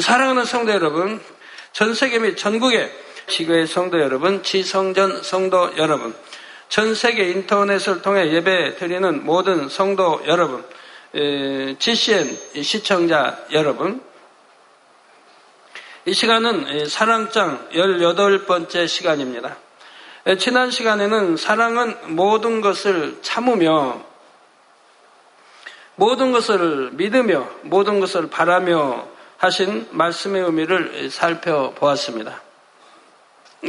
사랑하는 성도 여러분, 전 세계 및 전국의 지교의 성도 여러분, 지성전 성도 여러분, 전 세계 인터넷을 통해 예배 드리는 모든 성도 여러분, GCN 시청자 여러분, 이 시간은 사랑장 18번째 시간입니다. 지난 시간에는 사랑은 모든 것을 참으며 모든 것을 믿으며 모든 것을 바라며 하신 말씀의 의미를 살펴보았습니다.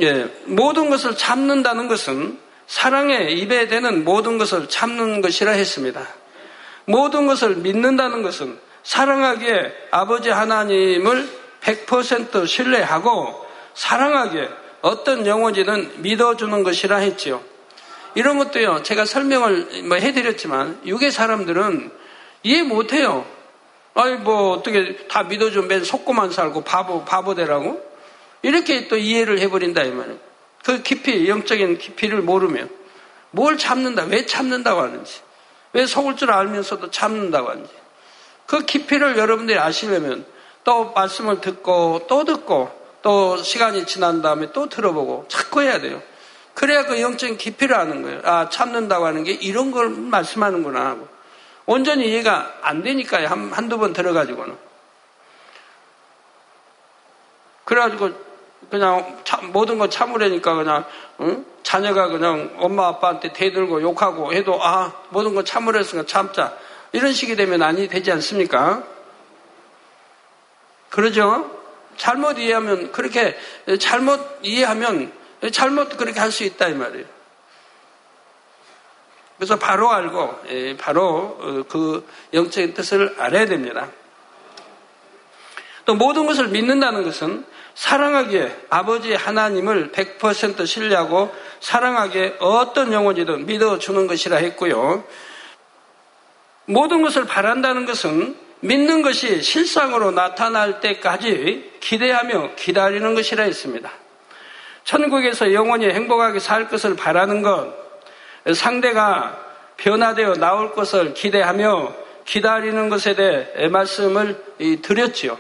예, 모든 것을 참는다는 것은 사랑의 입에 대는 모든 것을 참는 것이라 했습니다. 모든 것을 믿는다는 것은 사랑하기에 아버지 하나님을 100% 신뢰하고 사랑하기에 어떤 영혼이든 믿어주는 것이라 했지요. 이런 것도요, 제가 설명을 뭐 해드렸지만, 육의 사람들은 이해 못해요. 아이 뭐 어떻게 다 믿어주면 맨 속고만 살고 바보 바보 되라고 이렇게 또 이해를 해버린다 이 말이에요. 그 깊이 영적인 깊이를 모르면 뭘 참는다 왜 참는다고 하는지 왜 속을 줄 알면서도 참는다고 하는지 그 깊이를 여러분들이 아시려면 또 말씀을 듣고 또 듣고 또 시간이 지난 다음에 또 들어보고 자꾸 해야 돼요. 그래야 그 영적인 깊이를 아는 거예요. 아 참는다고 하는 게 이런 걸 말씀하는구나 하고. 온전히 이해가 안 되니까요. 한, 한두 번 들어가지고는. 그래가지고 그냥 참, 모든 거 참으려니까 그냥 응? 자녀가 그냥 엄마 아빠한테 대들고 욕하고 해도 아 모든 거 참으려으니까 참자 이런 식이 되면 아니 되지 않습니까? 그러죠? 잘못 이해하면 그렇게 잘못 이해하면 잘못 그렇게 할 수 있다 이 말이에요. 그래서 바로 알고 예, 바로 어, 그 영적인 뜻을 알아야 됩니다. 또 모든 것을 믿는다는 것은 사랑하기에 아버지 하나님을 100% 신뢰하고 사랑하기에 어떤 영혼이든 믿어주는 것이라 했고요. 모든 것을 바란다는 것은 믿는 것이 실상으로 나타날 때까지 기대하며 기다리는 것이라 했습니다. 천국에서 영원히 행복하게 살 것을 바라는 것, 상대가 변화되어 나올 것을 기대하며 기다리는 것에 대해 말씀을 드렸지요.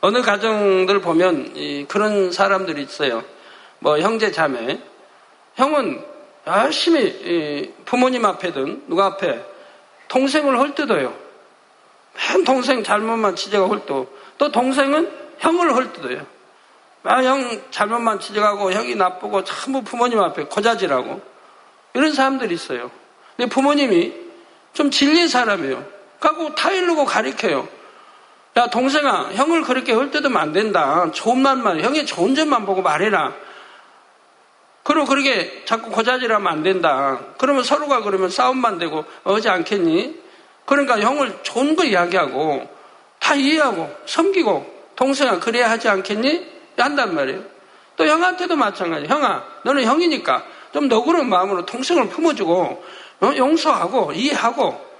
어느 가정들 보면 그런 사람들이 있어요. 뭐 형제 자매. 형은 열심히 부모님 앞에든 누가 앞에 동생을 헐뜯어요. 맨 동생 잘못만 지적하고 헐뜯어. 또 동생은 형을 헐뜯어요. 아, 형 잘못만 지적하고 형이 나쁘고 전부 부모님 앞에 고자질하고 이런 사람들이 있어요. 근데 부모님이 좀 진리의 사람이에요. 갖고 타일르고 가리켜요. 야, 동생아, 형을 그렇게 헐뜯으면 안 된다. 좋은 말만, 형의 좋은 점만 보고 말해라. 그리고 그렇게 자꾸 고자질하면 안 된다. 그러면 서로가 그러면 싸움만 되고 어지 않겠니? 그러니까 형을 좋은 거 이야기하고 다 이해하고 섬기고 동생아 그래야 하지 않겠니? 한단 말이에요. 또 형한테도 마찬가지. 형아, 너는 형이니까 좀 너그러운 마음으로 통생을 품어주고 어? 용서하고 이해하고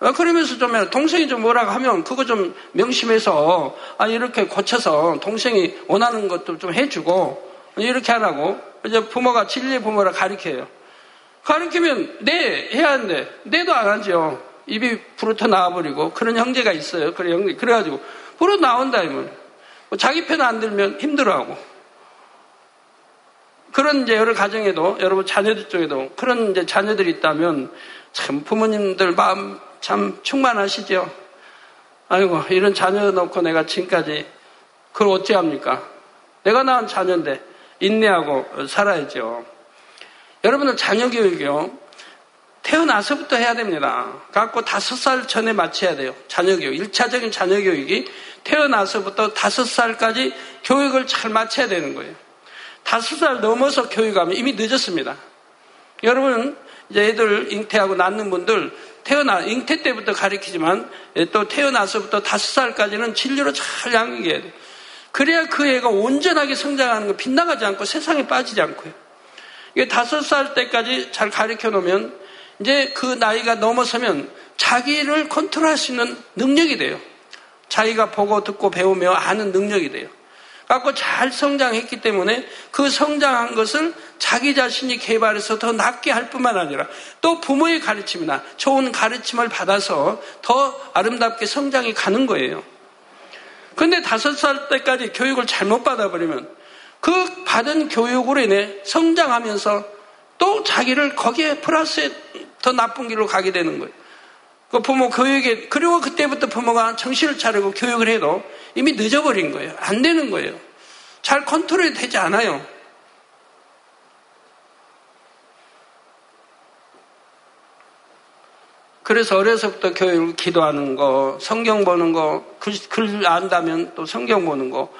어? 그러면서 좀 동생이 좀 뭐라고 하면 그거 좀 명심해서 아 이렇게 고쳐서 동생이 원하는 것도 좀 해주고 이렇게 하라고 이제 부모가 진리 부모라 가르쳐요. 가르치면 네 해야 하는데 네도 안 하죠. 입이 부르터 나와버리고 그런 형제가 있어요. 그래 형제 그래가지고 부르 나온다 이면 뭐 자기 편 안 들면 힘들어하고 그런 이제 여러 가정에도 여러분 자녀들 쪽에도 그런 이제 자녀들이 있다면 참 부모님들 마음 참 충만하시죠. 아이고 이런 자녀 놓고 내가 지금까지 그걸 어찌합니까? 내가 낳은 자녀인데 인내하고 살아야죠. 여러분은 자녀 교육이요. 태어나서부터 해야 됩니다. 갖고 다섯 살 전에 마쳐야 돼요. 자녀 교육. 1차적인 자녀 교육이 태어나서부터 다섯 살까지 교육을 잘 마쳐야 되는 거예요. 다섯 살 넘어서 교육 하면 이미 늦었습니다. 여러분, 이제 애들 잉태하고 낳는 분들 태어나, 잉태 때부터 가르치지만 또 태어나서부터 다섯 살까지는 진료로 잘 양육해야 돼요. 그래야 그 애가 온전하게 성장하는 거 빗나가지 않고 세상에 빠지지 않고요. 이게 다섯 살 때까지 잘 가르쳐 놓으면 이제 그 나이가 넘어서면 자기를 컨트롤 할 수 있는 능력이 돼요. 자기가 보고 듣고 배우며 아는 능력이 돼요. 갖고 잘 성장했기 때문에 그 성장한 것을 자기 자신이 개발해서 더 낫게 할 뿐만 아니라 또 부모의 가르침이나 좋은 가르침을 받아서 더 아름답게 성장이 가는 거예요. 근데 다섯 살 때까지 교육을 잘못 받아버리면 그 받은 교육으로 인해 성장하면서 또 자기를 거기에 플러스에 더 나쁜 길로 가게 되는 거예요. 그 부모 교육에, 그리고 그때부터 부모가 정신을 차리고 교육을 해도 이미 늦어버린 거예요. 안 되는 거예요. 잘 컨트롤이 되지 않아요. 그래서 어려서부터 교육을 기도하는 거, 성경 보는 거, 글, 글 안다면 또 성경 보는 거,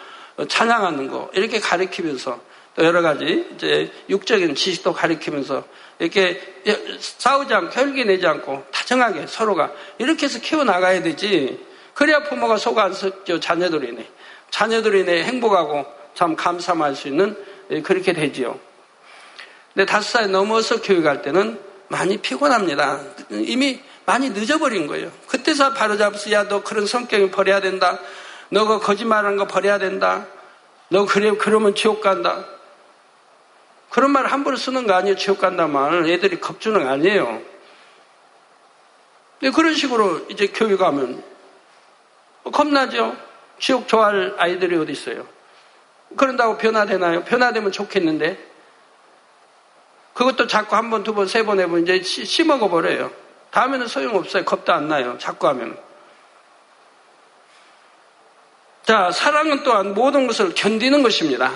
찬양하는 거, 이렇게 가르치면서 또 여러 가지 이제 육적인 지식도 가르치면서 이렇게 싸우지 않고 혈기 내지 않고 다정하게 서로가 이렇게 해서 키워나가야 되지. 그래야 부모가 속 안 썩죠. 자녀들이네. 자녀들이네 행복하고 참 감사할 수 있는 예, 그렇게 되지요. 근데 다섯 살 넘어서 교육할 때는 많이 피곤합니다. 이미 많이 늦어버린 거예요. 그때서 바로잡아서 야, 너 그런 성격이 버려야 된다. 너가 거짓말하는 거 버려야 된다. 너 그래, 그러면 지옥 간다. 그런 말 함부로 쓰는 거 아니에요. 지옥 간다 말. 애들이 겁주는 거 아니에요. 근데 그런 식으로 이제 교육하면 겁나죠? 지옥 좋아할 아이들이 어디 있어요? 그런다고 변화되나요? 변화되면 좋겠는데. 그것도 자꾸 한 번, 두 번, 세 번 해보면 이제 씹어먹어 버려요. 다음에는 소용없어요. 겁도 안 나요. 자꾸 하면. 자, 사랑은 또한 모든 것을 견디는 것입니다.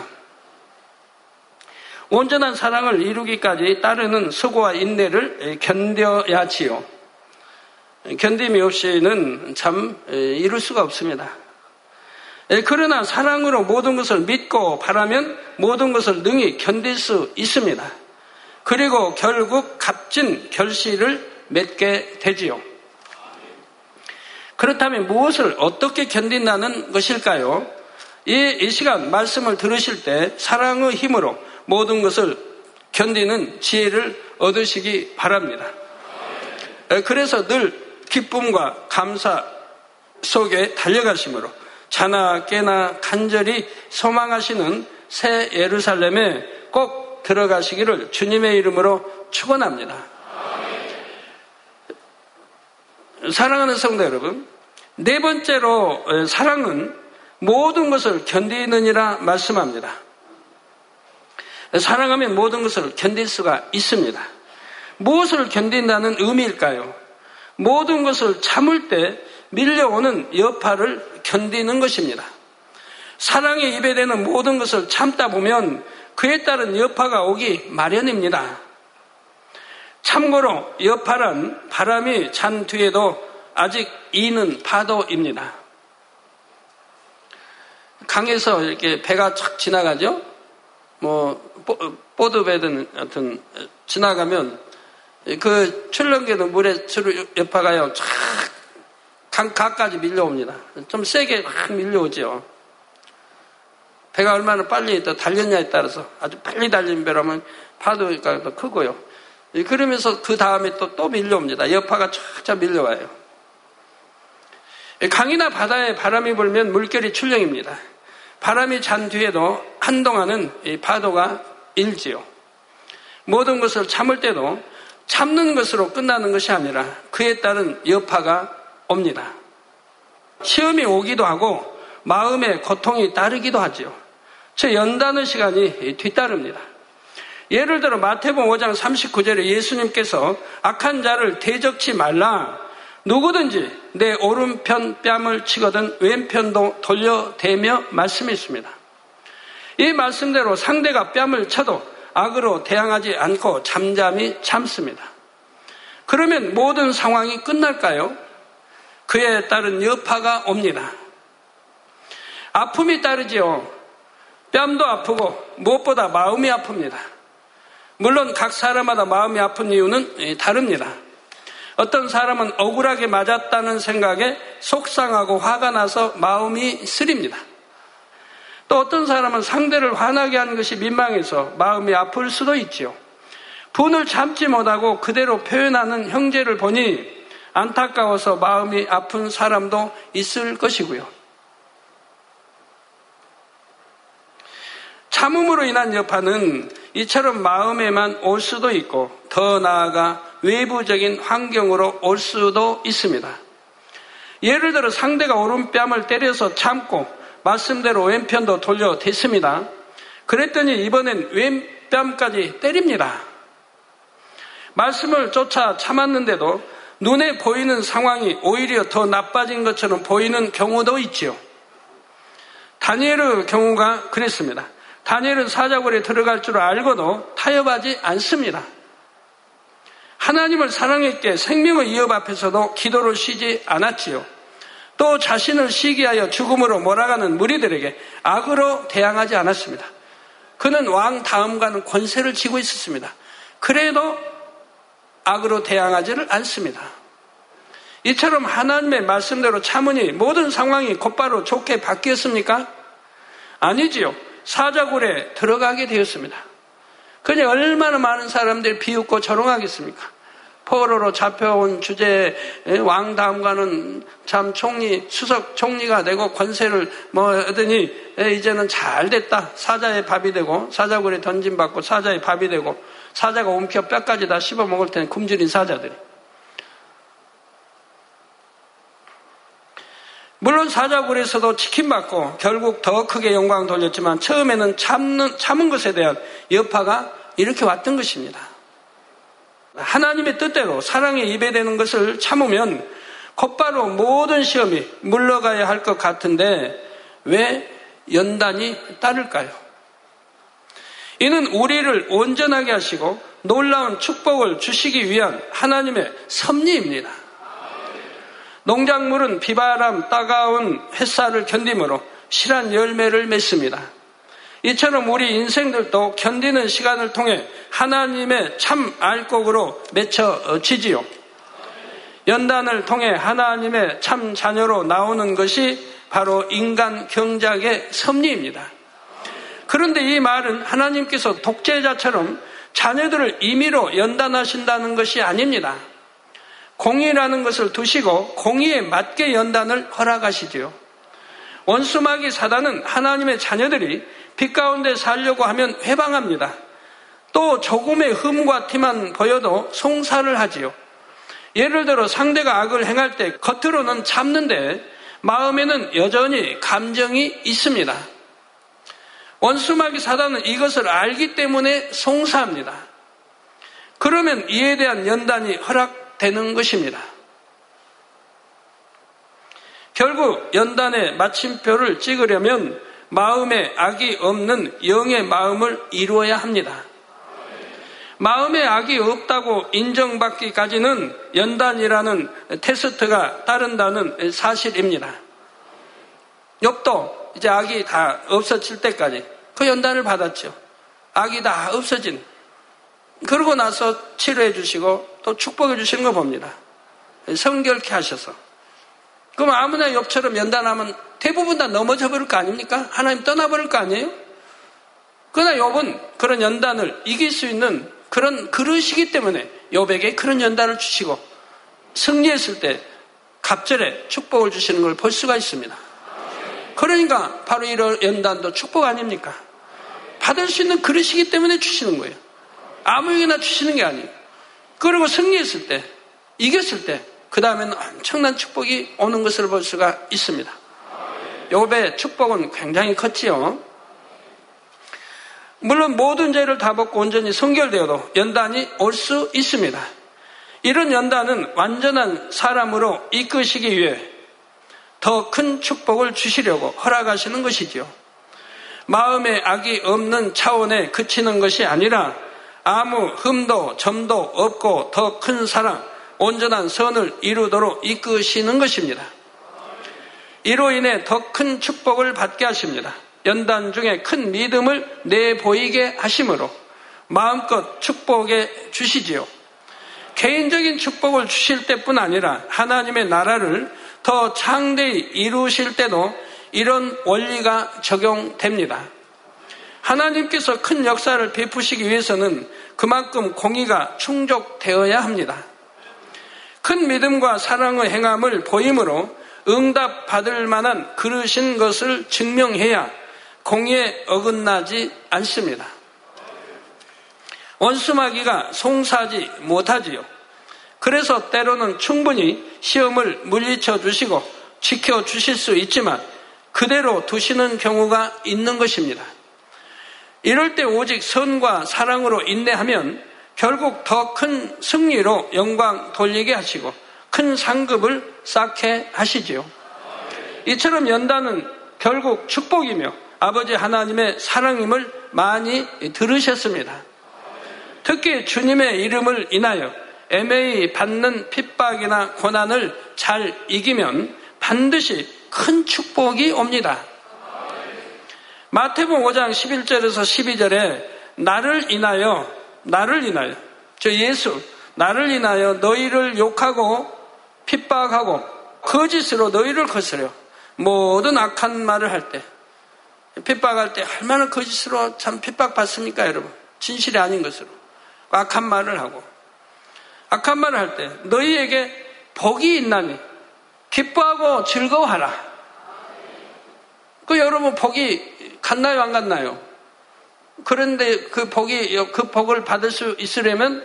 온전한 사랑을 이루기까지 따르는 수고와 인내를 견뎌야지요. 견딤이 없이는 참 이룰 수가 없습니다. 그러나 사랑으로 모든 것을 믿고 바라면 모든 것을 능히 견딜 수 있습니다. 그리고 결국 값진 결실을 맺게 되지요. 그렇다면 무엇을 어떻게 견딘다는 것일까요? 이, 이 시간 말씀을 들으실 때 사랑의 힘으로 모든 것을 견디는 지혜를 얻으시기 바랍니다. 그래서 늘 기쁨과 감사 속에 달려가심으로 자나 깨나 간절히 소망하시는 새 예루살렘에 꼭 들어가시기를 주님의 이름으로 축원합니다. 사랑하는 성도 여러분, 네 번째로 사랑은 모든 것을 견디느니라 말씀합니다. 사랑하면 모든 것을 견딜 수가 있습니다. 무엇을 견딘다는 의미일까요? 모든 것을 참을 때 밀려오는 여파를 견디는 것입니다. 사랑에 입에 대는 모든 것을 참다 보면 그에 따른 여파가 오기 마련입니다. 참고로 여파란 바람이 잔 뒤에도 아직 이는 파도입니다. 강에서 이렇게 배가 착 지나가죠? 뭐, 보드배든 하여튼 지나가면 그 출렁개는 물에 여파가요, 쫙 강, 가까지 밀려옵니다. 좀 세게 확 밀려오죠. 배가 얼마나 빨리 달렸냐에 따라서 아주 빨리 달린 배라면 파도가 더 크고요. 그러면서 그 다음에 또, 또 밀려옵니다. 여파가 쫙쫙 밀려와요. 강이나 바다에 바람이 불면 물결이 출렁입니다. 바람이 잔 뒤에도 한동안은 파도가 일지요. 모든 것을 참을 때도 참는 것으로 끝나는 것이 아니라 그에 따른 여파가 옵니다. 시험이 오기도 하고 마음의 고통이 따르기도 하지요. 저 연다는 시간이 뒤따릅니다. 예를 들어 마태복음 5장 39절에 예수님께서 악한 자를 대적치 말라 누구든지 내 오른편 뺨을 치거든 왼편도 돌려대며 말씀했습니다. 이 말씀대로 상대가 뺨을 쳐도 악으로 대항하지 않고 잠잠히 참습니다. 그러면 모든 상황이 끝날까요? 그에 따른 여파가 옵니다. 아픔이 따르지요. 뺨도 아프고 무엇보다 마음이 아픕니다. 물론 각 사람마다 마음이 아픈 이유는 다릅니다. 어떤 사람은 억울하게 맞았다는 생각에 속상하고 화가 나서 마음이 쓰립니다. 또 어떤 사람은 상대를 화나게 하는 것이 민망해서 마음이 아플 수도 있지요. 분을 참지 못하고 그대로 표현하는 형제를 보니 안타까워서 마음이 아픈 사람도 있을 것이고요. 참음으로 인한 여파는 이처럼 마음에만 올 수도 있고 더 나아가 외부적인 환경으로 올 수도 있습니다. 예를 들어 상대가 오른뺨을 때려서 참고 말씀대로 왼편도 돌려 댔습니다. 그랬더니 이번엔 왼뺨까지 때립니다. 말씀을 쫓아 참았는데도 눈에 보이는 상황이 오히려 더 나빠진 것처럼 보이는 경우도 있지요. 다니엘의 경우가 그랬습니다. 다니엘은 사자굴에 들어갈 줄 알고도 타협하지 않습니다. 하나님을 사랑했기에 생명의 위협 앞에서도 기도를 쉬지 않았지요. 또 자신을 시기하여 죽음으로 몰아가는 무리들에게 악으로 대항하지 않았습니다. 그는 왕 다음과는 권세를 쥐고 있었습니다. 그래도 악으로 대항하지를 않습니다. 이처럼 하나님의 말씀대로 참으니 모든 상황이 곧바로 좋게 바뀌었습니까? 아니지요. 사자굴에 들어가게 되었습니다. 그니 얼마나 많은 사람들이 비웃고 조롱하겠습니까? 포로로 잡혀온 주제 왕 다음과는 참 총리 수석 총리가 되고 권세를 뭐 하더니 이제는 잘 됐다 사자의 밥이 되고 사자굴에 던짐받고 사자의 밥이 되고 사자가 옴켜 뼈까지 다 씹어 먹을 때는 굶주린 사자들이 물론 사자굴에서도 치킨받고 결국 더 크게 영광 돌렸지만 처음에는 참는, 참은 것에 대한 여파가 이렇게 왔던 것입니다. 하나님의 뜻대로 사랑에 입에 되는 것을 참으면 곧바로 모든 시험이 물러가야 할 것 같은데 왜 연단이 따를까요? 이는 우리를 온전하게 하시고 놀라운 축복을 주시기 위한 하나님의 섭리입니다. 농작물은 비바람, 따가운 햇살을 견디므로 실한 열매를 맺습니다. 이처럼 우리 인생들도 견디는 시간을 통해 하나님의 참 알곡으로 맺혀지지요. 연단을 통해 하나님의 참 자녀로 나오는 것이 바로 인간 경작의 섭리입니다. 그런데 이 말은 하나님께서 독재자처럼 자녀들을 임의로 연단하신다는 것이 아닙니다. 공의라는 것을 두시고 공의에 맞게 연단을 허락하시지요. 원수마귀 사단은 하나님의 자녀들이 빛 가운데 살려고 하면 회방합니다. 또 조금의 흠과 티만 보여도 송사를 하지요. 예를 들어 상대가 악을 행할 때 겉으로는 참는데 마음에는 여전히 감정이 있습니다. 원수마귀 사단은 이것을 알기 때문에 송사합니다. 그러면 이에 대한 연단이 허락되는 것입니다. 결국 연단의 마침표를 찍으려면 마음에 악이 없는 영의 마음을 이루어야 합니다. 마음에 악이 없다고 인정받기까지는 연단이라는 테스트가 따른다는 사실입니다. 욥도 이제 악이 다 없어질 때까지 그 연단을 받았죠. 악이 다 없어진. 그러고 나서 치료해 주시고 또 축복해 주시는 거 봅니다. 성결케 하셔서. 그럼 아무나 욥처럼 연단하면 대부분 다 넘어져 버릴 거 아닙니까? 하나님 떠나버릴 거 아니에요? 그러나 욥은 그런 연단을 이길 수 있는 그런 그릇이기 때문에 욥에게 그런 연단을 주시고 승리했을 때 갑절에 축복을 주시는 걸 볼 수가 있습니다. 그러니까 바로 이런 연단도 축복 아닙니까? 받을 수 있는 그릇이기 때문에 주시는 거예요. 아무에게나 주시는 게 아니에요. 그리고 승리했을 때, 이겼을 때, 그 다음에는 엄청난 축복이 오는 것을 볼 수가 있습니다. 욥의 축복은 굉장히 컸지요. 물론 모든 죄를 다 벗고 온전히 성결되어도 연단이 올 수 있습니다. 이런 연단은 완전한 사람으로 이끄시기 위해 더 큰 축복을 주시려고 허락하시는 것이지요. 마음에 악이 없는 차원에 그치는 것이 아니라 아무 흠도 점도 없고 더 큰 사랑, 온전한 선을 이루도록 이끄시는 것입니다. 이로 인해 더 큰 축복을 받게 하십니다. 연단 중에 큰 믿음을 내보이게 하심으로 마음껏 축복해 주시지요. 개인적인 축복을 주실 때뿐 아니라 하나님의 나라를 더 창대히 이루실 때도 이런 원리가 적용됩니다. 하나님께서 큰 역사를 베푸시기 위해서는 그만큼 공의가 충족되어야 합니다. 큰 믿음과 사랑의 행함을 보임으로 응답 받을 만한 그러신 것을 증명해야 공의에 어긋나지 않습니다. 원수마귀가 송사하지 못하지요. 그래서 때로는 충분히 시험을 물리쳐 주시고 지켜 주실 수 있지만 그대로 두시는 경우가 있는 것입니다. 이럴 때 오직 선과 사랑으로 인내하면 결국 더 큰 승리로 영광 돌리게 하시고 큰 상급을 쌓게 하시지요. 이처럼 연단은 결국 축복이며 아버지 하나님의 사랑임을 많이 들으셨습니다. 특히 주님의 이름을 인하여 애매히 받는 핍박이나 고난을 잘 이기면 반드시 큰 축복이 옵니다. 마태복음 5장 11절에서 12절에 나를 인하여 나를 인하여 저 예수 나를 인하여 너희를 욕하고 핍박하고 거짓으로 너희를 거스려 모든 악한 말을 할 때 핍박할 때 얼마나 거짓으로 참 핍박받습니까 여러분 진실이 아닌 것으로 악한 말을 하고 악한 말을 할 때 너희에게 복이 있나니 기뻐하고 즐거워하라. 그 여러분 복이 갔나요 안 갔나요? 그런데 그 복이 그 복을 받을 수 있으려면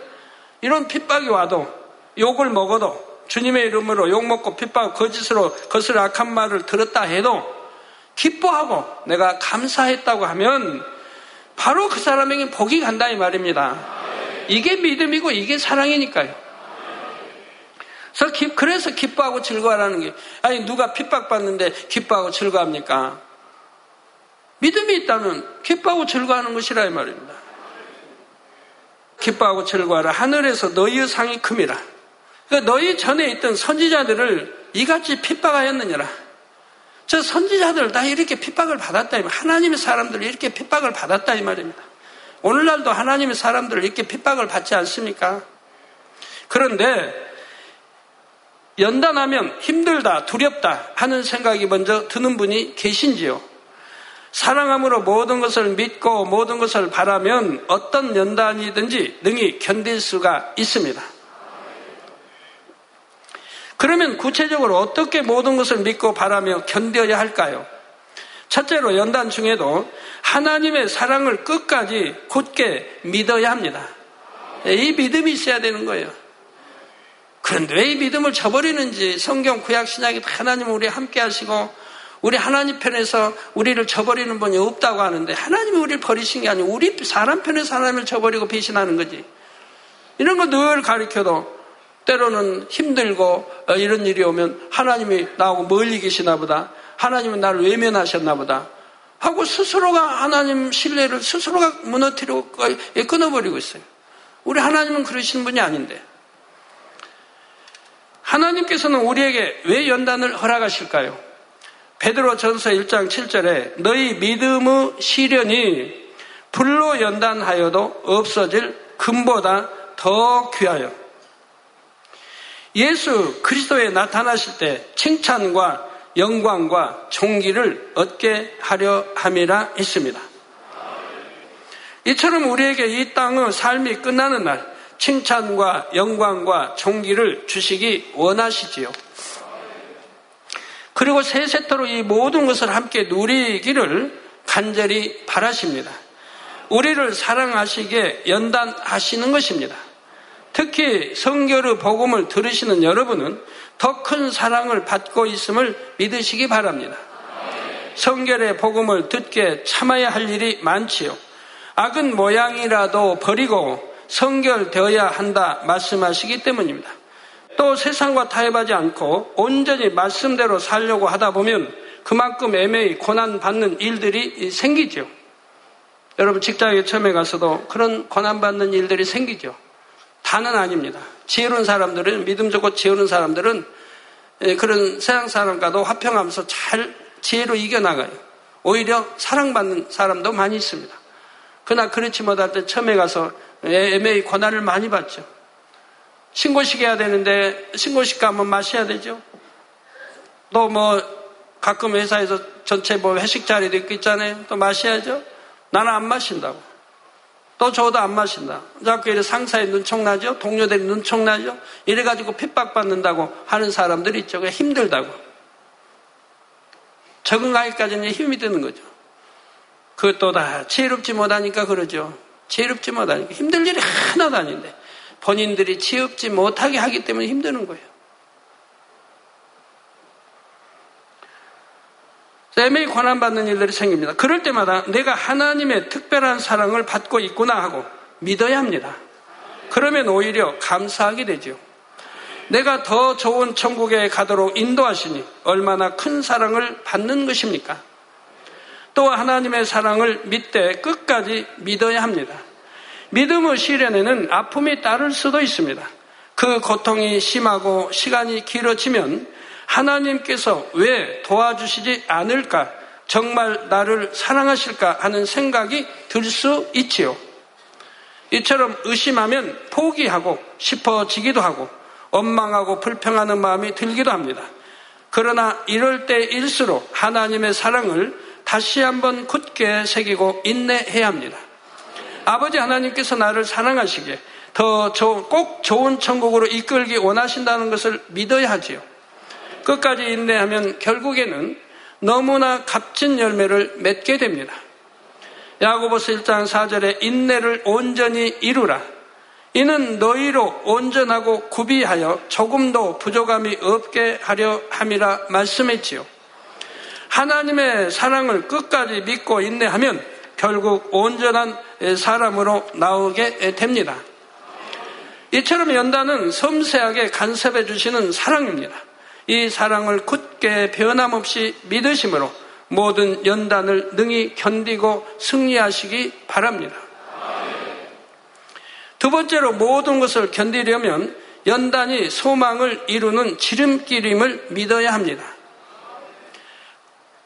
이런 핍박이 와도 욕을 먹어도 주님의 이름으로 욕 먹고 핍박 거짓으로 거슬 악한 말을 들었다 해도 기뻐하고 내가 감사했다고 하면 바로 그 사람에게 복이 간다 이 말입니다. 이게 믿음이고 이게 사랑이니까요. 그래서 기뻐하고 즐거워하라는 게 아니 누가 핍박 받는데 기뻐하고 즐거합니까? 믿음이 있다면 기뻐하고 즐거워하는 것이라 이 말입니다. 기뻐하고 즐거워하라 하늘에서 너희의 상이 큼이라. 그러니까 너희 전에 있던 선지자들을 이같이 핍박하였느냐라. 저 선지자들 다 이렇게 핍박을 받았다. 하나님의 사람들 이렇게 핍박을 받았다 이 말입니다. 오늘날도 하나님의 사람들을 이렇게 핍박을 받지 않습니까? 그런데 연단하면 힘들다, 두렵다 하는 생각이 먼저 드는 분이 계신지요? 사랑함으로 모든 것을 믿고 모든 것을 바라면 어떤 연단이든지 능히 견딜 수가 있습니다. 그러면 구체적으로 어떻게 모든 것을 믿고 바라며 견뎌야 할까요? 첫째로 연단 중에도 하나님의 사랑을 끝까지 굳게 믿어야 합니다. 이 믿음이 있어야 되는 거예요. 그런데 왜 이 믿음을 저버리는지 성경 구약 신약이 하나님 우리 함께 하시고 우리 하나님 편에서 우리를 저버리는 분이 없다고 하는데 하나님이 우리를 버리신 게 아니고 우리 사람 편에서 하나님을 저버리고 배신하는 거지. 이런 거 늘 가르쳐도 때로는 힘들고 어, 이런 일이 오면 하나님이 나하고 멀리 계시나 보다. 하나님은 나를 외면하셨나 보다. 하고 스스로가 하나님 신뢰를 스스로가 무너뜨리고 끊어버리고 있어요. 우리 하나님은 그러신 분이 아닌데. 하나님께서는 우리에게 왜 연단을 허락하실까요? 베드로 전서 1장 7절에 너희 믿음의 시련이 불로 연단하여도 없어질 금보다 더 귀하여 예수 그리스도에 나타나실 때 칭찬과 영광과 종기를 얻게 하려 함이라 했습니다. 이처럼 우리에게 이 땅의 삶이 끝나는 날 칭찬과 영광과 종기를 주시기 원하시지요. 그리고 세세토록 이 모든 것을 함께 누리기를 간절히 바라십니다. 우리를 사랑하시게 연단하시는 것입니다. 특히 성결의 복음을 들으시는 여러분은 더 큰 사랑을 받고 있음을 믿으시기 바랍니다. 성결의 복음을 듣게 참아야 할 일이 많지요. 악은 모양이라도 버리고 성결되어야 한다 말씀하시기 때문입니다. 또 세상과 타협하지 않고 온전히 말씀대로 살려고 하다 보면 그만큼 애매히 고난받는 일들이 생기죠. 여러분 직장에 처음에 가서도 그런 고난받는 일들이 생기죠. 다는 아닙니다. 지혜로운 사람들은 믿음 좋고 지혜로운 사람들은 예, 그런 세상 사람과도 화평하면서 잘 지혜로 이겨나가요. 오히려 사랑받는 사람도 많이 있습니다. 그러나 그렇지 못할 때 처음에 가서 애매히 고난을 많이 받죠. 신고식 해야 되는데 신고식 가면 마셔야 되죠. 또 뭐 가끔 회사에서 전체 뭐 회식 자리도 있고 있잖아요. 또 마셔야죠. 나는 안 마신다고. 또 저도 안 마신다. 자꾸 이래 상사에 눈총나죠? 동료들이 눈총나죠? 이래가지고 핍박받는다고 하는 사람들이 있죠. 힘들다고. 적응하기까지는 힘이 드는 거죠. 그것도 다 지혜롭지 못하니까 그러죠. 지혜롭지 못하니까 힘들 일이 하나도 아닌데 본인들이 지혜롭지 못하게 하기 때문에 힘드는 거예요. 쌤이 권한받는 일들이 생깁니다. 그럴 때마다 내가 하나님의 특별한 사랑을 받고 있구나 하고 믿어야 합니다. 그러면 오히려 감사하게 되죠. 내가 더 좋은 천국에 가도록 인도하시니 얼마나 큰 사랑을 받는 것입니까? 또 하나님의 사랑을 믿되 끝까지 믿어야 합니다. 믿음의 시련에는 아픔이 따를 수도 있습니다. 그 고통이 심하고 시간이 길어지면 하나님께서 왜 도와주시지 않을까? 정말 나를 사랑하실까 하는 생각이 들 수 있지요. 이처럼 의심하면 포기하고 싶어지기도 하고 원망하고 불평하는 마음이 들기도 합니다. 그러나 이럴 때일수록 하나님의 사랑을 다시 한번 굳게 새기고 인내해야 합니다. 아버지 하나님께서 나를 사랑하시기에 더꼭 좋은 천국으로 이끌기 원하신다는 것을 믿어야 하지요. 끝까지 인내하면 결국에는 너무나 값진 열매를 맺게 됩니다. 야고보서 1장 4절에 인내를 온전히 이루라. 이는 너희로 온전하고 구비하여 조금도 부족함이 없게 하려 함이라 말씀했지요. 하나님의 사랑을 끝까지 믿고 인내하면 결국 온전한 사람으로 나오게 됩니다. 이처럼 연단은 섬세하게 간섭해 주시는 사랑입니다. 이 사랑을 굳게 변함없이 믿으심으로 모든 연단을 능히 견디고 승리하시기 바랍니다. 두 번째로 모든 것을 견디려면 연단이 소망을 이루는 지름길임을 믿어야 합니다.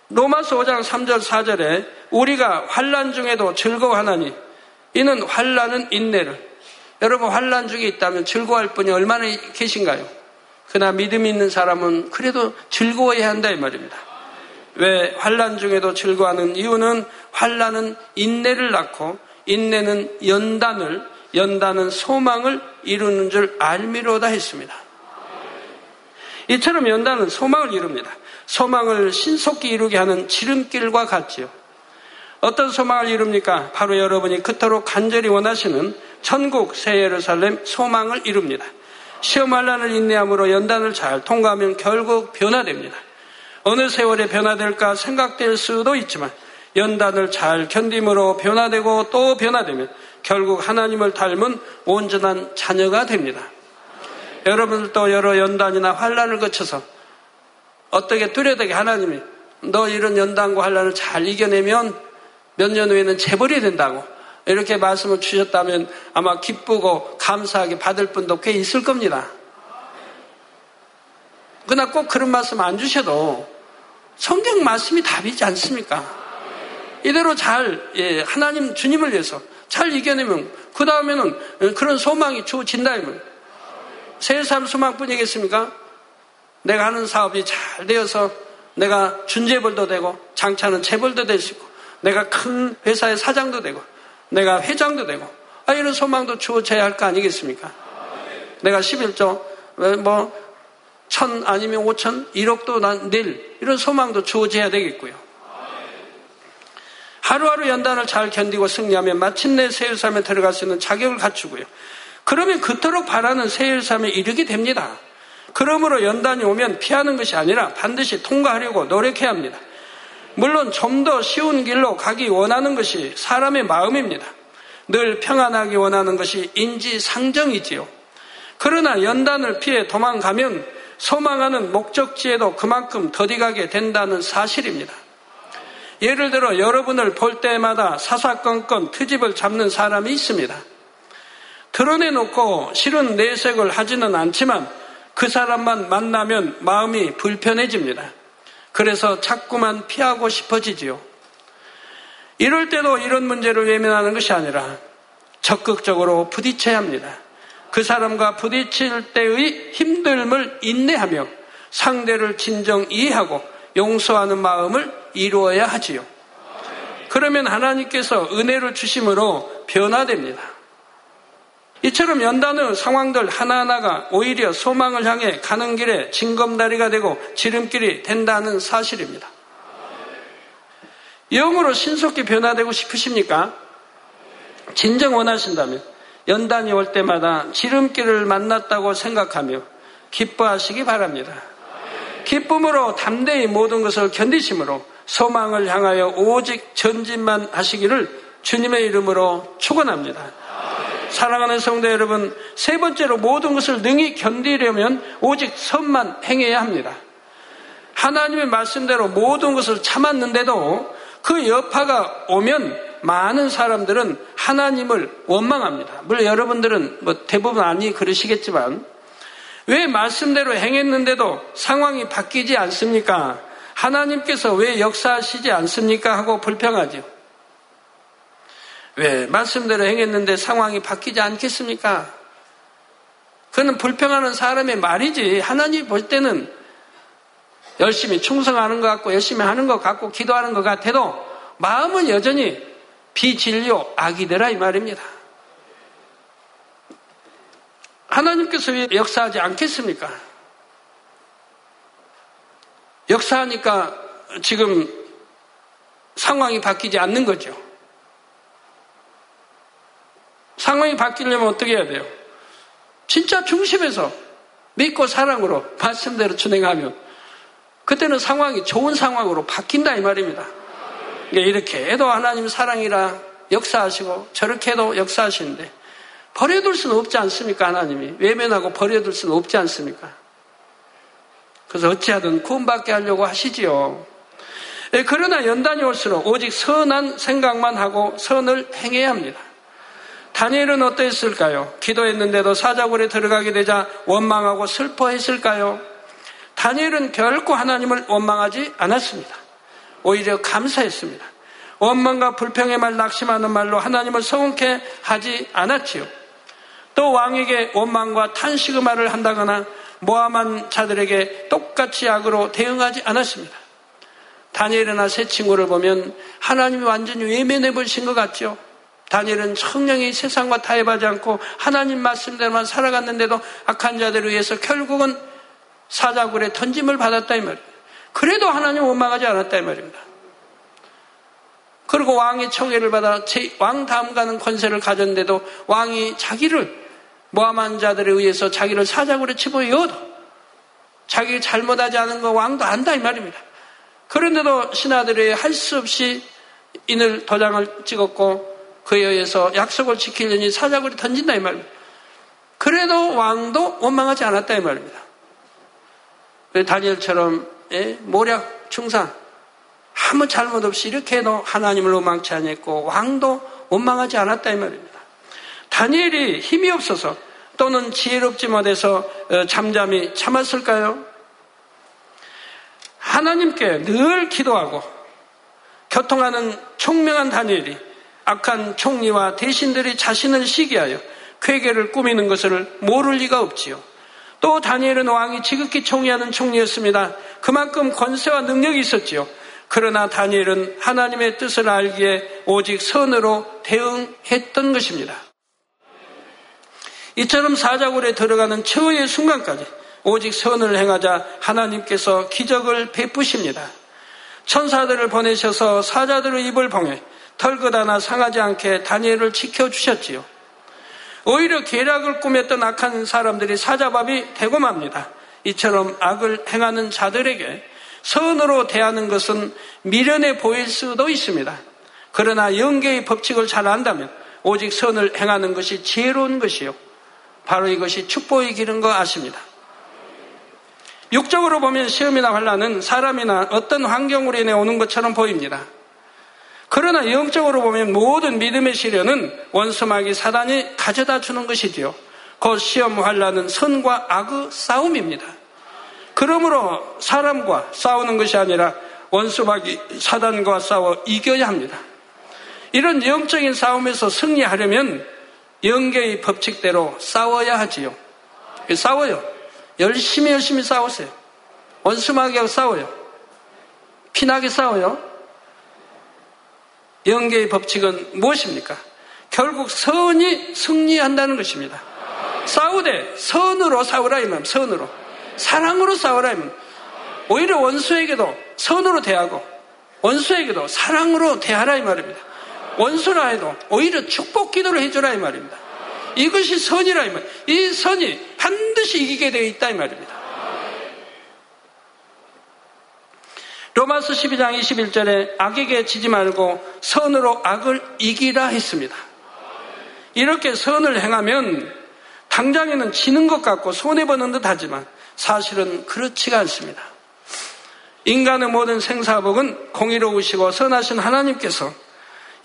로마서 5장 3절 4절에 우리가 환란 중에도 즐거워하나니 이는 환란은 인내를 여러분 환란 중에 있다면 즐거워할 분이 얼마나 계신가요? 그러나 믿음 있는 사람은 그래도 즐거워해야 한다 이 말입니다. 왜 환란 중에도 즐거워하는 이유는 환란은 인내를 낳고 인내는 연단을 연단은 소망을 이루는 줄 알미로다 했습니다. 이처럼 연단은 소망을 이룹니다. 소망을 신속히 이루게 하는 지름길과 같지요. 어떤 소망을 이룹니까? 바로 여러분이 그토록 간절히 원하시는 천국 새 예루살렘 소망을 이룹니다. 시험 한란을 인내함으로 연단을 잘 통과하면 결국 변화됩니다. 어느 세월에 변화될까 생각될 수도 있지만 연단을 잘 견딤으로 변화되고 또 변화되면 결국 하나님을 닮은 온전한 자녀가 됩니다. 여러분들도 여러 연단이나 환란을 거쳐서 어떻게 뚜렷하게 하나님이 너 이런 연단과 환란을 잘 이겨내면 몇 년 후에는 재벌이 된다고 이렇게 말씀을 주셨다면 아마 기쁘고 감사하게 받을 분도 꽤 있을 겁니다. 그러나 꼭 그런 말씀 안 주셔도 성경 말씀이 답이지 않습니까? 이대로 잘 예, 하나님 주님을 위해서 잘 이겨내면 그 다음에는 그런 소망이 주어진다면 세상 소망뿐이겠습니까? 내가 하는 사업이 잘 되어서 내가 준재벌도 되고 장차는 재벌도 될 수 있고 내가 큰 회사의 사장도 되고 내가 회장도 되고 아, 이런 소망도 주어져야 할 거 아니겠습니까? 내가 11조 뭐 천 아니면 오천 1억도 난 낼 이런 소망도 주어져야 되겠고요. 하루하루 연단을 잘 견디고 승리하면 마침내 세율삼에 들어갈 수 있는 자격을 갖추고요. 그러면 그토록 바라는 세율삼에 이르게 됩니다. 그러므로 연단이 오면 피하는 것이 아니라 반드시 통과하려고 노력해야 합니다. 물론 좀 더 쉬운 길로 가기 원하는 것이 사람의 마음입니다. 늘 평안하기 원하는 것이 인지상정이지요. 그러나 연단을 피해 도망가면 소망하는 목적지에도 그만큼 더디가게 된다는 사실입니다. 예를 들어 여러분을 볼 때마다 사사건건 트집을 잡는 사람이 있습니다. 드러내놓고 실은 내색을 하지는 않지만 그 사람만 만나면 마음이 불편해집니다. 그래서 자꾸만 피하고 싶어지지요. 이럴 때도 이런 문제를 외면하는 것이 아니라 적극적으로 부딪혀야 합니다. 그 사람과 부딪힐 때의 힘듦을 인내하며 상대를 진정 이해하고 용서하는 마음을 이루어야 하지요. 그러면 하나님께서 은혜를 주심으로 변화됩니다. 이처럼 연단의 상황들 하나하나가 오히려 소망을 향해 가는 길에 징검다리가 되고 지름길이 된다는 사실입니다. 영으로 신속히 변화되고 싶으십니까? 진정 원하신다면 연단이 올 때마다 지름길을 만났다고 생각하며 기뻐하시기 바랍니다. 기쁨으로 담대히 모든 것을 견디심으로 소망을 향하여 오직 전진만 하시기를 주님의 이름으로 축원합니다. 사랑하는 성도 여러분, 세 번째로 모든 것을 능히 견디려면 오직 선만 행해야 합니다. 하나님의 말씀대로 모든 것을 참았는데도 그 여파가 오면 많은 사람들은 하나님을 원망합니다. 물론 여러분들은 뭐 대부분 아니 그러시겠지만 왜 말씀대로 행했는데도 상황이 바뀌지 않습니까? 하나님께서 왜 역사하시지 않습니까? 하고 불평하죠. 왜 말씀대로 행했는데 상황이 바뀌지 않겠습니까? 그는 불평하는 사람의 말이지 하나님 볼 때는 열심히 충성하는 것 같고 열심히 하는 것 같고 기도하는 것 같아도 마음은 여전히 비진료 악이더라 이 말입니다. 하나님께서 왜 역사하지 않겠습니까? 역사하니까 지금 상황이 바뀌지 않는 거죠. 상황이 바뀌려면 어떻게 해야 돼요? 진짜 중심에서 믿고 사랑으로 말씀대로 진행하면 그때는 상황이 좋은 상황으로 바뀐다 이 말입니다. 그러니까 이렇게 해도 하나님 사랑이라 역사하시고 저렇게 해도 역사하시는데 버려둘 수는 없지 않습니까 하나님이 외면하고 버려둘 수는 없지 않습니까? 그래서 어찌하든 구원받게 하려고 하시지요. 예, 그러나 연단이 올수록 오직 선한 생각만 하고 선을 행해야 합니다. 다니엘은 어떠했을까요? 기도했는데도 사자굴에 들어가게 되자 원망하고 슬퍼했을까요? 다니엘은 결코 하나님을 원망하지 않았습니다. 오히려 감사했습니다. 원망과 불평의 말, 낙심하는 말로 하나님을 성케 하지 않았지요. 또 왕에게 원망과 탄식의 말을 한다거나 모함한 자들에게 똑같이 악으로 대응하지 않았습니다. 다니엘이나 새 친구를 보면 하나님이 완전히 외면해 버리신 것 같죠? 다니엘은 성령이 세상과 타협하지 않고 하나님 말씀대로만 살아갔는데도 악한 자들에 의해서 결국은 사자굴에 던짐을 받았다 이 말입니다. 그래도 하나님 원망하지 않았다 이 말입니다. 그리고 왕의 청해를 받아 왕 다음 가는 권세를 가졌는데도 왕이 자기를 모함한 자들에 의해서 자기를 사자굴에 집어넣어도 자기 잘못하지 않은 거 왕도 안다 이 말입니다. 그런데도 신하들이 할 수 없이 인을 도장을 찍었고 그에 의해서 약속을 지키려니 사자굴에 던진다 이 말입니다. 그래도 왕도 원망하지 않았다 이 말입니다. 다니엘처럼 예? 모략 충상 아무 잘못 없이 이렇게 해도 하나님을 원망치 않았고 왕도 원망하지 않았다 이 말입니다. 다니엘이 힘이 없어서 또는 지혜롭지 못해서 어, 잠잠히 참았을까요? 하나님께 늘 기도하고 교통하는 총명한 다니엘이 악한 총리와 대신들이 자신을 시기하여 쾌계를 꾸미는 것을 모를 리가 없지요. 또 다니엘은 왕이 지극히 총리하는 총리였습니다. 그만큼 권세와 능력이 있었지요. 그러나 다니엘은 하나님의 뜻을 알기에 오직 선으로 대응했던 것입니다. 이처럼 사자굴에 들어가는 최후의 순간까지 오직 선을 행하자 하나님께서 기적을 베푸십니다. 천사들을 보내셔서 사자들의 입을 봉해 털것 하나 상하지 않게 다니엘을 지켜주셨지요. 오히려 계략을 꾸몄던 악한 사람들이 사자밥이 되고 맙니다. 이처럼 악을 행하는 자들에게 선으로 대하는 것은 미련해 보일 수도 있습니다. 그러나 영계의 법칙을 잘 안다면 오직 선을 행하는 것이 지혜로운 것이요. 바로 이것이 축복의 길인 거 아십니다. 육적으로 보면 시험이나 환란은 사람이나 어떤 환경으로 인해 오는 것처럼 보입니다. 그러나 영적으로 보면 모든 믿음의 시련은 원수마귀 사단이 가져다 주는 것이지요. 그 시험 환란은 선과 악의 싸움입니다. 그러므로 사람과 싸우는 것이 아니라 원수마귀 사단과 싸워 이겨야 합니다. 이런 영적인 싸움에서 승리하려면 영계의 법칙대로 싸워야 하지요. 싸워요. 열심히 열심히 싸우세요. 원수마귀하고 싸워요. 피나게 싸워요. 영계의 법칙은 무엇입니까? 결국 선이 승리한다는 것입니다. 싸우되 선으로 싸우라 이면 선으로 사랑으로 싸우라 이면 오히려 원수에게도 선으로 대하고 원수에게도 사랑으로 대하라 이 말입니다. 원수라 해도 오히려 축복 기도를 해주라 이 말입니다. 이것이 선이라 이 말. 이 선이 반드시 이기게 되어 있다 이 말입니다. 로마서 12장 21절에 악에게 지지 말고 선으로 악을 이기라 했습니다. 이렇게 선을 행하면 당장에는 지는 것 같고 손해보는 듯 하지만 사실은 그렇지가 않습니다. 인간의 모든 생사복은 공의로우시고 선하신 하나님께서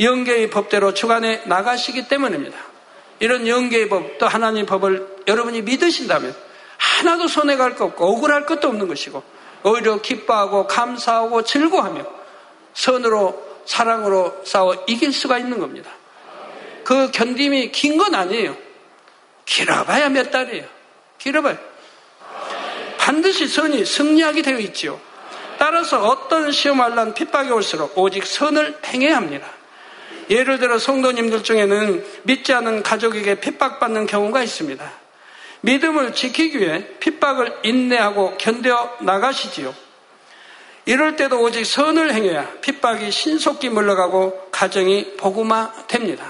영계의 법대로 주관해 나가시기 때문입니다. 이런 영계의 법, 또 하나님 법을 여러분이 믿으신다면 하나도 손해갈 것 없고 억울할 것도 없는 것이고 오히려 기뻐하고 감사하고 즐거워하며 선으로 사랑으로 싸워 이길 수가 있는 겁니다. 그 견딤이 긴 건 아니에요. 길어봐야 몇 달이에요. 길어봐요. 반드시 선이 승리하게 되어 있지요. 따라서 어떤 시험할란 핍박이 올수록 오직 선을 행해야 합니다. 예를 들어 성도님들 중에는 믿지 않는 가족에게 핍박받는 경우가 있습니다. 믿음을 지키기 위해 핍박을 인내하고 견뎌 나가시지요. 이럴 때도 오직 선을 행해야 핍박이 신속히 물러가고 가정이 복음화 됩니다.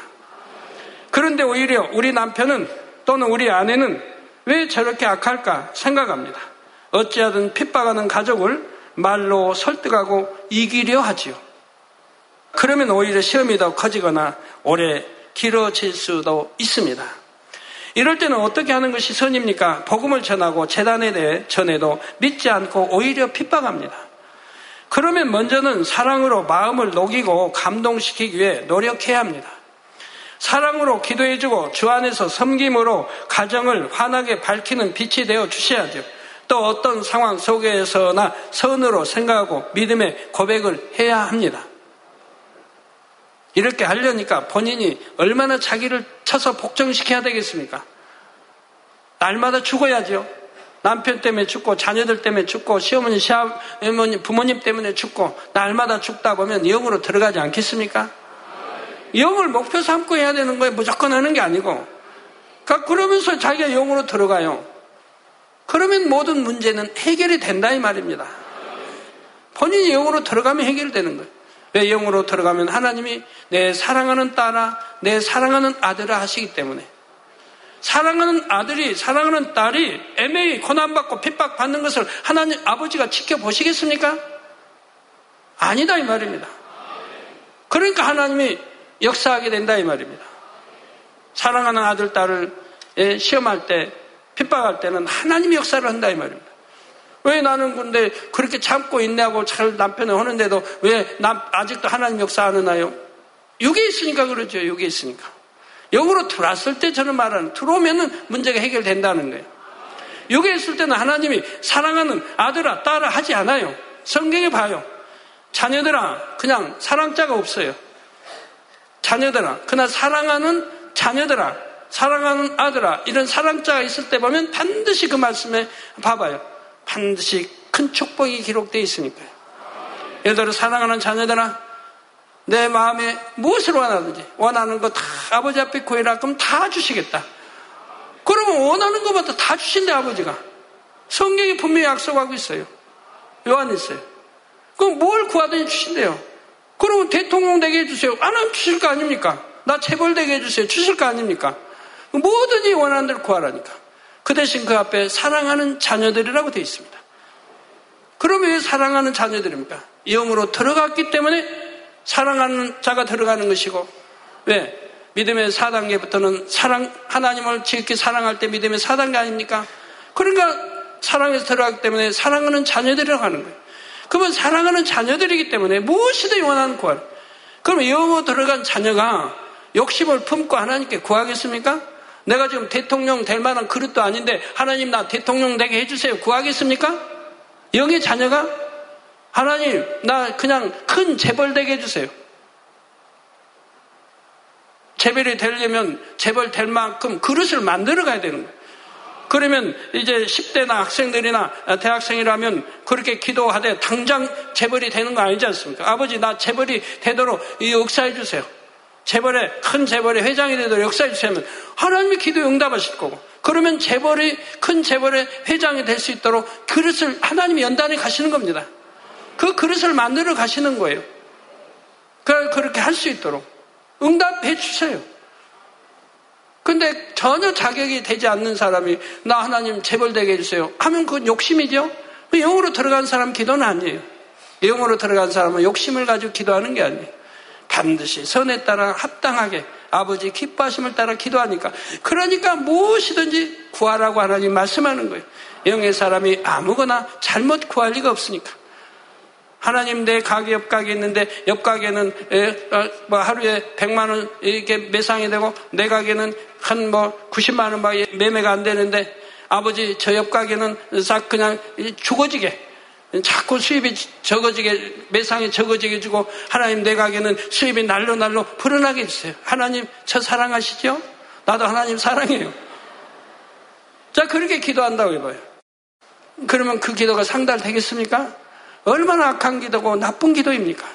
그런데 오히려 우리 남편은 또는 우리 아내는 왜 저렇게 악할까 생각합니다. 어찌하든 핍박하는 가족을 말로 설득하고 이기려 하지요. 그러면 오히려 시험이 더 커지거나 오래 길어질 수도 있습니다. 이럴 때는 어떻게 하는 것이 선입니까? 복음을 전하고 재단에 대해 전해도 믿지 않고 오히려 핍박합니다. 그러면 먼저는 사랑으로 마음을 녹이고 감동시키기 위해 노력해야 합니다. 사랑으로 기도해주고 주 안에서 섬김으로 가정을 환하게 밝히는 빛이 되어 주셔야죠. 또 어떤 상황 속에서나 선으로 생각하고 믿음의 고백을 해야 합니다. 이렇게 하려니까 본인이 얼마나 자기를 쳐서 복종시켜야 되겠습니까? 날마다 죽어야죠. 남편 때문에 죽고 자녀들 때문에 죽고 시어머니, 시어머니, 부모님 때문에 죽고 날마다 죽다 보면 영으로 들어가지 않겠습니까? 영을 목표 삼고 해야 되는 거예요. 무조건 하는 게 아니고. 그러니까 그러면서 자기가 영으로 들어가요. 그러면 모든 문제는 해결이 된다 이 말입니다. 본인이 영으로 들어가면 해결되는 거예요. 왜 영으로 들어가면 하나님이 내 사랑하는 딸아, 내 사랑하는 아들아 하시기 때문에. 사랑하는 아들이, 사랑하는 딸이 애매히 고난받고 핍박받는 것을 하나님 아버지가 지켜보시겠습니까? 아니다, 이 말입니다. 그러니까 하나님이 역사하게 된다, 이 말입니다. 사랑하는 아들, 딸을 시험할 때, 핍박할 때는 하나님이 역사를 한다, 이 말입니다. 왜 나는 근데 그렇게 참고 인내하고 잘 남편을 하는데도 왜 남, 아직도 하나님 역사 안 하나요? 여기에 있으니까 그러죠. 여기에 있으니까. 영으로 들어왔을 때 저는 말하는, 들어오면은 문제가 해결된다는 거예요. 여기에 있을 때는 하나님이 사랑하는 아들아, 딸아 하지 않아요. 성경에 봐요. 자녀들아, 그냥 사랑자가 없어요. 자녀들아, 그러나 사랑하는 자녀들아, 사랑하는 아들아, 이런 사랑자가 있을 때 보면 반드시 그 말씀에 봐봐요. 반드시 큰 축복이 기록되어 있으니까요. 예를 들어 사랑하는 자녀들아 내 마음에 무엇을 원하든지 원하는 거 다 아버지 앞에 구해라 그럼 다 주시겠다. 그러면 원하는 것부터 다 주신대 아버지가. 성경이 분명히 약속하고 있어요. 요한 있어요. 그럼 뭘 구하든지 주신대요. 그러면 대통령 되게 해주세요. 안 하면 주실 거 아닙니까? 나 체벌 되게 해주세요. 주실 거 아닙니까? 뭐든지 원하는 대로 구하라니까. 그 대신 그 앞에 사랑하는 자녀들이라고 되어 있습니다. 그러면 왜 사랑하는 자녀들입니까? 영으로 들어갔기 때문에 사랑하는 자가 들어가는 것이고, 왜? 믿음의 4단계부터는 사랑, 하나님을 지극히 사랑할 때 믿음의 4단계 아닙니까? 그러니까 사랑에서 들어가기 때문에 사랑하는 자녀들이라고 하는 거예요. 그러면 사랑하는 자녀들이기 때문에 무엇이든 원하는 구하라. 그럼 영으로 들어간 자녀가 욕심을 품고 하나님께 구하겠습니까? 내가 지금 대통령 될 만한 그릇도 아닌데 하나님 나 대통령 되게 해주세요. 구하겠습니까? 영의 자녀가 하나님 나 그냥 큰 재벌 되게 해주세요. 재벌이 되려면 재벌 될 만큼 그릇을 만들어 가야 되는 거예요. 그러면 이제 10대나 학생들이나 대학생이라면 그렇게 기도하되 당장 재벌이 되는 거 아니지 않습니까? 아버지 나 재벌이 되도록 역사해 주세요. 재벌의 큰 재벌의 회장이 되도록 역사해 주시면 하나님이 기도 응답하실 거고 그러면 재벌이 큰 재벌의 회장이 될 수 있도록 그릇을 하나님이 연단해 가시는 겁니다. 그 그릇을 만들어 가시는 거예요. 그렇게 할 수 있도록 응답해 주세요. 근데 전혀 자격이 되지 않는 사람이 나 하나님 재벌 되게 해주세요 하면 그건 욕심이죠. 영으로 들어간 사람 기도는 아니에요. 영으로 들어간 사람은 욕심을 가지고 기도하는 게 아니에요. 반드시 선에 따라 합당하게 아버지 기뻐하심을 따라 기도하니까 그러니까 무엇이든지 구하라고 하나님 말씀하는 거예요. 영의 사람이 아무거나 잘못 구할 리가 없으니까. 하나님 내 가게 옆 가게 있는데 옆 가게는 어, 뭐 하루에 100만 원 이렇게 매상이 되고 내 가게는 한 뭐 90만 원밖에 매매가 안 되는데 아버지 저 옆 가게는 싹 그냥 죽어지게 자꾸 수입이 적어지게 매상이 적어지게 주고 하나님 내 가게는 수입이 날로 날로 불어나게 해주세요. 하나님 저 사랑하시죠? 나도 하나님 사랑해요. 자 그렇게 기도한다고 해봐요. 그러면 그 기도가 상달되겠습니까? 얼마나 악한 기도고 나쁜 기도입니까?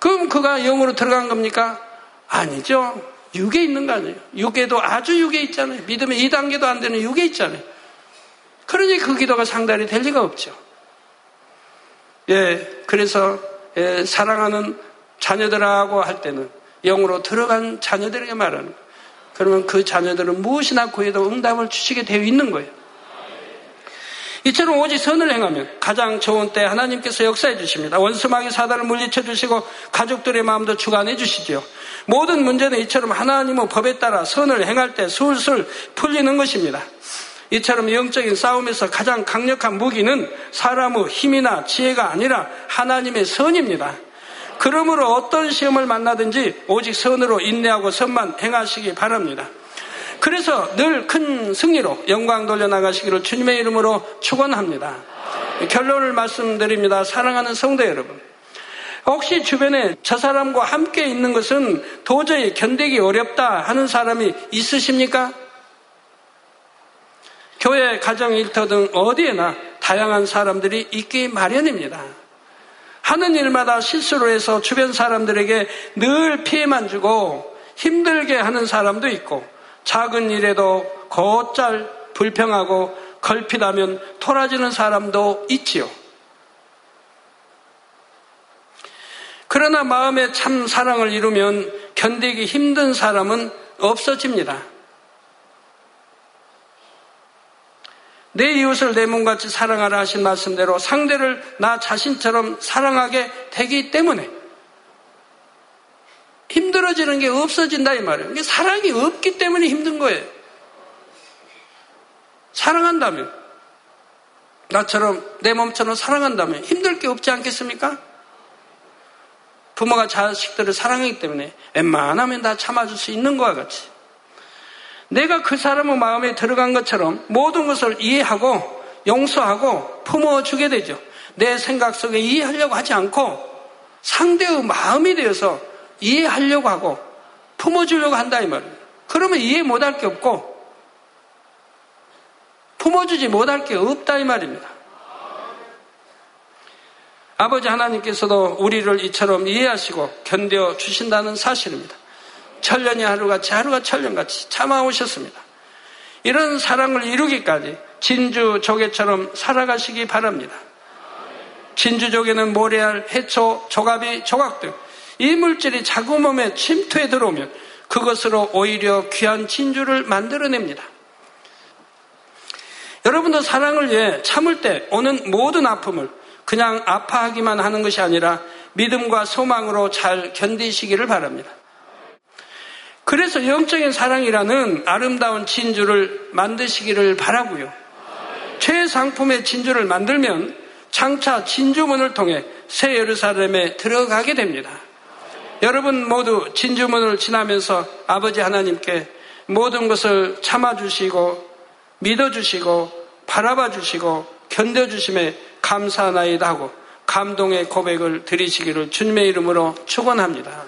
그럼 그가 영으로 들어간 겁니까? 아니죠. 육에 있는 거 아니에요. 육에도 아주 육에 있잖아요. 믿음의 2단계도 안 되는 육에 있잖아요. 그러니 그 기도가 상달이 될 리가 없죠. 예, 그래서 예, 사랑하는 자녀들하고 할 때는 영으로 들어간 자녀들에게 말하는 거예요. 그러면 그 자녀들은 무엇이나 구해도 응답을 주시게 되어 있는 거예요. 이처럼 오직 선을 행하면 가장 좋은 때 하나님께서 역사해 주십니다. 원수마귀 사단을 물리쳐 주시고 가족들의 마음도 주관해 주시지요. 모든 문제는 이처럼 하나님의 법에 따라 선을 행할 때 술술 풀리는 것입니다. 이처럼 영적인 싸움에서 가장 강력한 무기는 사람의 힘이나 지혜가 아니라 하나님의 선입니다. 그러므로 어떤 시험을 만나든지 오직 선으로 인내하고 선만 행하시기 바랍니다. 그래서 늘 큰 승리로 영광 돌려나가시기를 주님의 이름으로 축원합니다. 결론을 말씀드립니다. 사랑하는 성도 여러분. 혹시 주변에 저 사람과 함께 있는 것은 도저히 견디기 어렵다 하는 사람이 있으십니까? 교회, 가정, 일터 등 어디에나 다양한 사람들이 있기 마련입니다. 하는 일마다 실수로 해서 주변 사람들에게 늘 피해만 주고 힘들게 하는 사람도 있고 작은 일에도 곧잘 불평하고 걸핏하면 토라지는 사람도 있지요. 그러나 마음에 참 사랑을 이루면 견디기 힘든 사람은 없어집니다. 내 이웃을 내 몸같이 사랑하라 하신 말씀대로 상대를 나 자신처럼 사랑하게 되기 때문에 힘들어지는 게 없어진다 이 말이에요. 이게 사랑이 없기 때문에 힘든 거예요. 사랑한다면 나처럼 내 몸처럼 사랑한다면 힘들 게 없지 않겠습니까? 부모가 자식들을 사랑하기 때문에 웬만하면 다 참아줄 수 있는 것과 같이 내가 그 사람의 마음에 들어간 것처럼 모든 것을 이해하고 용서하고 품어주게 되죠. 내 생각 속에 이해하려고 하지 않고 상대의 마음이 되어서 이해하려고 하고 품어주려고 한다 이 말이에요. 그러면 이해 못할 게 없고 품어주지 못할 게 없다 이 말입니다. 아버지 하나님께서도 우리를 이처럼 이해하시고 견뎌 주신다는 사실입니다. 천년이 하루같이 하루가 천년같이 참아오셨습니다. 이런 사랑을 이루기까지 진주 조개처럼 살아가시기 바랍니다. 진주 조개는 모래알, 해초, 조갑이, 조각 등 이 물질이 자구 몸에 침투해 들어오면 그것으로 오히려 귀한 진주를 만들어냅니다. 여러분도 사랑을 위해 참을 때 오는 모든 아픔을 그냥 아파하기만 하는 것이 아니라 믿음과 소망으로 잘 견디시기를 바랍니다. 그래서 영적인 사랑이라는 아름다운 진주를 만드시기를 바라고요. 최상품의 진주를 만들면 장차 진주문을 통해 새 예루살렘에 들어가게 됩니다. 여러분 모두 진주문을 지나면서 아버지 하나님께 모든 것을 참아주시고 믿어주시고 바라봐주시고 견뎌주심에 감사하나이다 하고 감동의 고백을 드리시기를 주님의 이름으로 축원합니다.